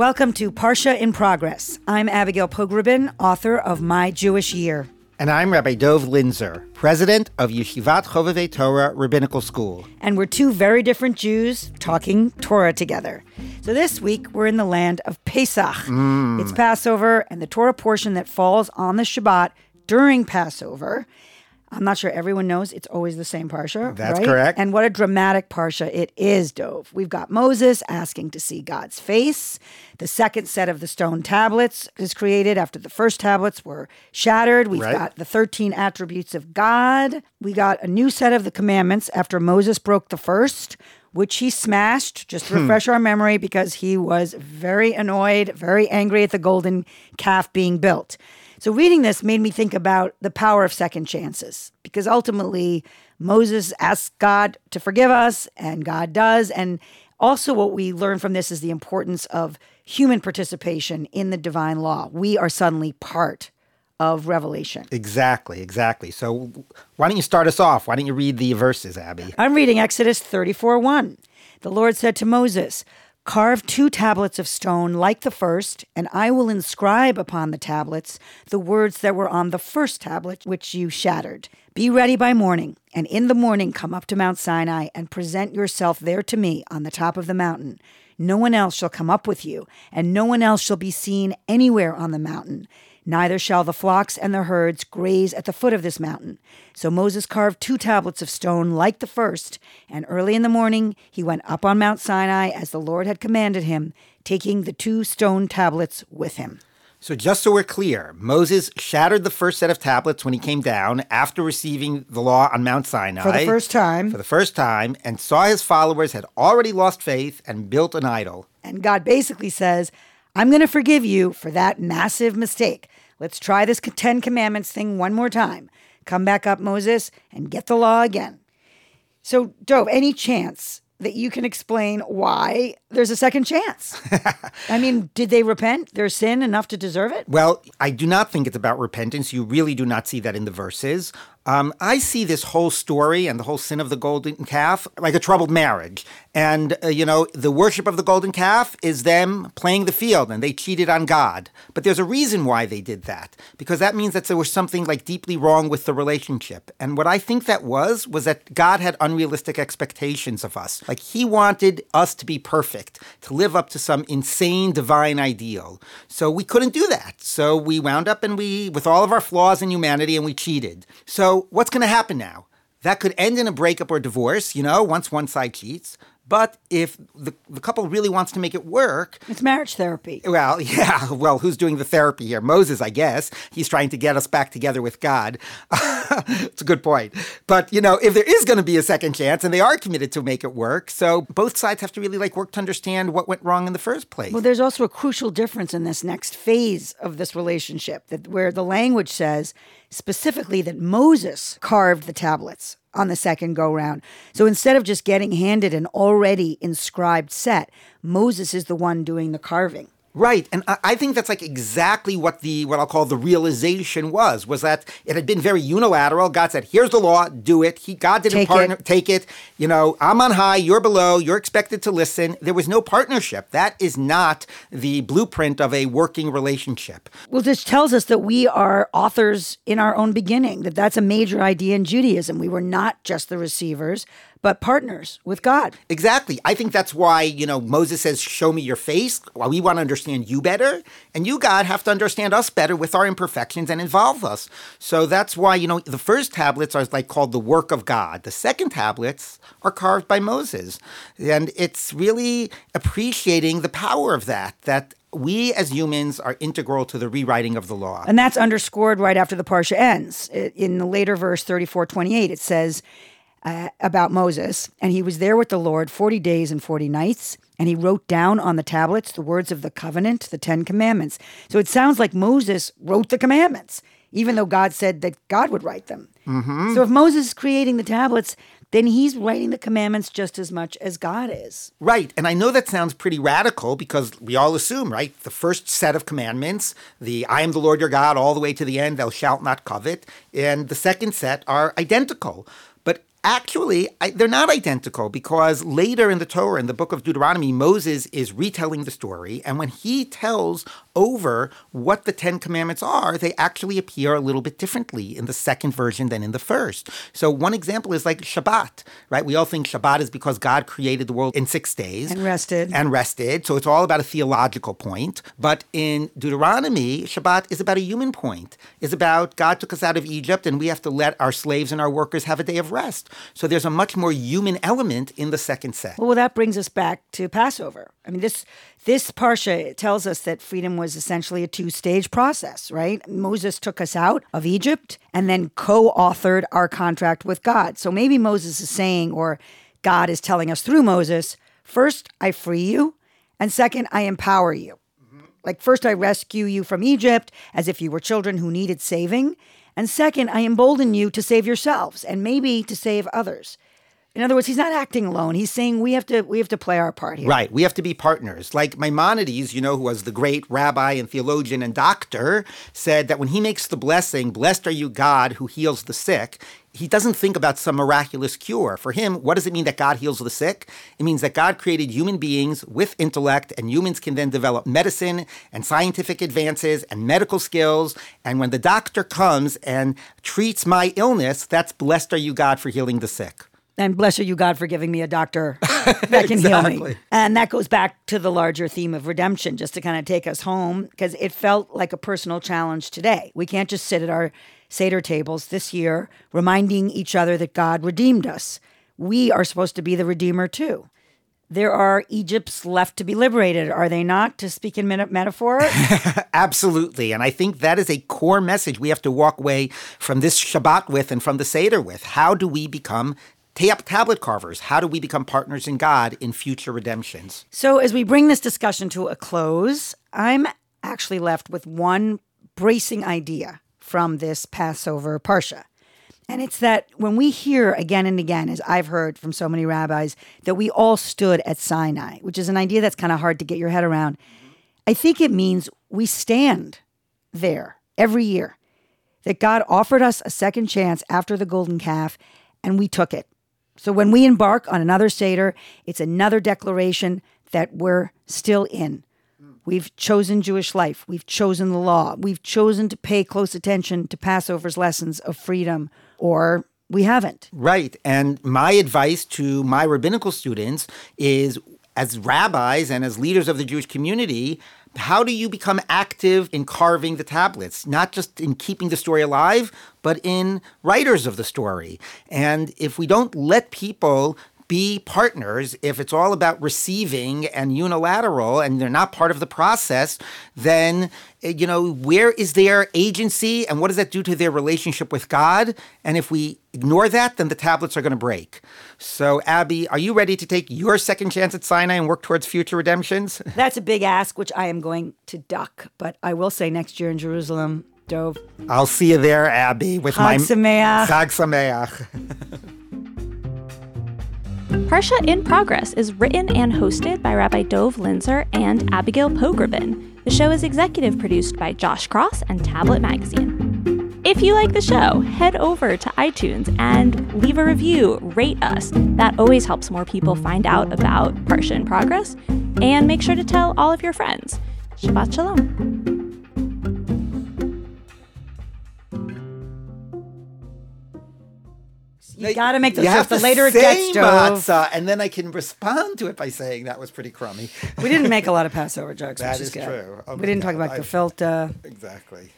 Welcome to Parsha in Progress. I'm Abigail Pogrebin, author of My Jewish Year. And I'm Rabbi Dov Linzer, president of Yeshivat Chovevei Torah Rabbinical School. And we're two very different Jews talking Torah together. So this week, we're in the land of Pesach. Mm. It's Passover, and the Torah portion that falls on the Shabbat during Passover. I'm not sure everyone knows it's always the same parsha. That's right? correct. And what a dramatic parsha it is, Dov. We've got Moses asking to see God's face. The second set of the stone tablets is created after the first tablets were shattered. We've Right. got the 13 attributes of God. We got a new set of the commandments after Moses broke the first, which he smashed, just to refresh our memory, because he was very annoyed, very angry at the golden calf being built. So, reading this made me think about the power of second chances, because ultimately Moses asks God to forgive us, and God does. And also, what we learn from this is the importance of human participation in the divine law. We are suddenly part of revelation. Exactly, exactly. So why don't you start us off? Why don't you read the verses, Abby? I'm reading Exodus 34 1. The Lord said to Moses, Carve two tablets of stone like the first, and I will inscribe upon the tablets the words that were on the first tablet which you shattered. Be ready by morning, and in the morning come up to Mount Sinai and present yourself there to me on the top of the mountain. No one else shall come up with you, and no one else shall be seen anywhere on the mountain. Neither shall the flocks and the herds graze at the foot of this mountain. So Moses carved two tablets of stone like the first, and early in the morning he went up on Mount Sinai as the Lord had commanded him, taking the two stone tablets with him. So just so we're clear, Moses shattered the first set of tablets when he came down after receiving the law on Mount Sinai. For the first time. For the first time, and saw his followers had already lost faith and built an idol. And God basically says, I'm going to forgive you for that massive mistake. Let's try this Ten Commandments thing one more time. Come back up, Moses, and get the law again. So, Dov, any chance that you can explain why there's a second chance? I mean, did they repent their sin enough to deserve it? Well, I do not think it's about repentance. You really do not see that in the verses. Um, I see this whole story and the whole sin of the golden calf like a troubled marriage. And, uh, you know, the worship of the golden calf is them playing the field and they cheated on God. But there's a reason why they did that, because that means that there was something like deeply wrong with the relationship. And what I think that was, was that God had unrealistic expectations of us. Like he wanted us to be perfect, to live up to some insane divine ideal. So we couldn't do that. So we wound up and we, with all of our flaws in humanity, and we cheated. So what's going to happen now? That could end in a breakup or divorce, you know, once one side cheats. But if the, the couple really wants to make it work, It's marriage therapy. well, yeah, well, who's doing the therapy here? Moses, I guess. He's trying to get us back together with God. it's a good point. But, you know, if there is going to be a second chance and they are committed to make it work, so both sides have to really like work to understand what went wrong in the first place. Well, there's also a crucial difference in this next phase of this relationship that where the language says specifically that Moses carved the tablets on the second go round. So instead of just getting handed an already inscribed set, Moses is the one doing the carving. Right, and I, think that's like exactly what the what I'll call the realization was was that it had been very unilateral. God said, "Here's the law, do it." He God didn't Take partner, it. take it. You know, I'm on high, you're below. You're expected to listen. There was no partnership. That is not the blueprint of a working relationship. Well, this tells us that we are authors in our own beginning, that that's a major idea in Judaism. We were not just the receivers, but partners with God. Exactly. I think that's why, you know, Moses says, Show me your face. Well, we want to understand you better. And you, God, have to understand us better with our imperfections and involve us. So that's why, you know, the first tablets are like called the work of God. The second tablets are carved by Moses. And it's really appreciating the power of that, that we as humans are integral to the rewriting of the law. And that's underscored right after the Parsha ends. In the later verse 34 28, it says uh, about Moses, and he was there with the Lord 40 days and 40 nights, and he wrote down on the tablets the words of the covenant, the Ten Commandments. So it sounds like Moses wrote the commandments, even though God said that God would write them. So if Moses is creating the tablets, then he's writing the commandments just as much as God is. Right. And I know that sounds pretty radical because we all assume, right? The first set of commandments, the I am the Lord your God, all the way to the end, thou shalt not covet. And the second set are identical. Actually, I, they're not identical because later in the Torah, in the book of Deuteronomy, Moses is retelling the story. And when he tells over what the Ten Commandments are, they actually appear a little bit differently in the second version than in the first. So, one example is like Shabbat, right? We all think Shabbat is because God created the world in six days And rested. and rested. So, it's all about a theological point. But in Deuteronomy, Shabbat is about a human point. It's about God took us out of Egypt and we have to let our slaves and our workers have a day of rest. So there's a much more human element in the second set. Well, that brings us back to Passover. I mean, this this parsha tells us that freedom was essentially a two-stage process, right? Moses took us out of Egypt and then co-authored our contract with God. So maybe Moses is saying, or God is telling us through Moses, first I free you, and second I empower you. Like first I rescue you from Egypt as if you were children who needed saving, and second I embolden you to save yourselves and maybe to save others. In other words, he's not acting alone. He's saying we have to we have to play our part here. Right. We have to be partners. Like Maimonides, you know, who was the great rabbi and theologian and doctor, said that when he makes the blessing, blessed are you, God, who heals the sick, he doesn't think about some miraculous cure. For him, what does it mean that God heals the sick? It means that God created human beings with intellect, and humans can then develop medicine and scientific advances and medical skills. And when the doctor comes and treats my illness, that's blessed are you, God, for healing the sick. And bless you, God, for giving me a doctor that can heal me. And that goes back to the larger theme of redemption, just to kind of take us home, because it felt like a personal challenge today. We can't just sit at our Seder tables this year reminding each other that God redeemed us. We are supposed to be the Redeemer too. There are Egypts left to be liberated, are they not? To speak in meta- metaphor, Absolutely. And I think that is a core message we have to walk away from this Shabbat with and from the Seder with. How do we become tab- tablet carvers? How do we become partners in God in future redemptions? So, as we bring this discussion to a close, I'm actually left with one bracing idea from this Passover Parsha. And it's that when we hear again and again, as I've heard from so many rabbis, that we all stood at Sinai, which is an idea that's kind of hard to get your head around, I think it means we stand there every year. That God offered us a second chance after the golden calf, and we took it. So when we embark on another Seder, it's another declaration that we're still in. We've chosen Jewish life. We've chosen the law. We've chosen to pay close attention to Passover's lessons of freedom, or we haven't. Right. And my advice to my rabbinical students is as rabbis and as leaders of the Jewish community, how do you become active in carving the tablets? Not just in keeping the story alive, but in writers of the story. And if we don't let people be partners, if it's all about receiving and unilateral and they're not part of the process, then, eh, you know, where is their agency and what does that do to their relationship with God? And if we ignore that, then the tablets are going to break. So, Abby, are you ready to take your second chance at Sinai and work towards future redemptions? That's a big ask, which I am going to duck. But I will say next year in Jerusalem, Dov, I'll see you there, Abby, with Chag my Sameach. Chag Sameach. Parsha in Progress is written and hosted by Rabbi Dov Linzer and Abigail Pogrebin. The show is executive produced by Josh Cross and Tablet Magazine. If you like the show, head over to iTunes and leave a review, rate us. That always helps more people find out about Parsha in Progress. And make sure to tell all of your friends. Shabbat Shalom. You got to make the You shift. The later it gets, matzah, and then I can respond to it by saying that was pretty crummy. We didn't make a lot of Passover jokes, That which is, is true. Oh we didn't talk about I- gefilte. Exactly.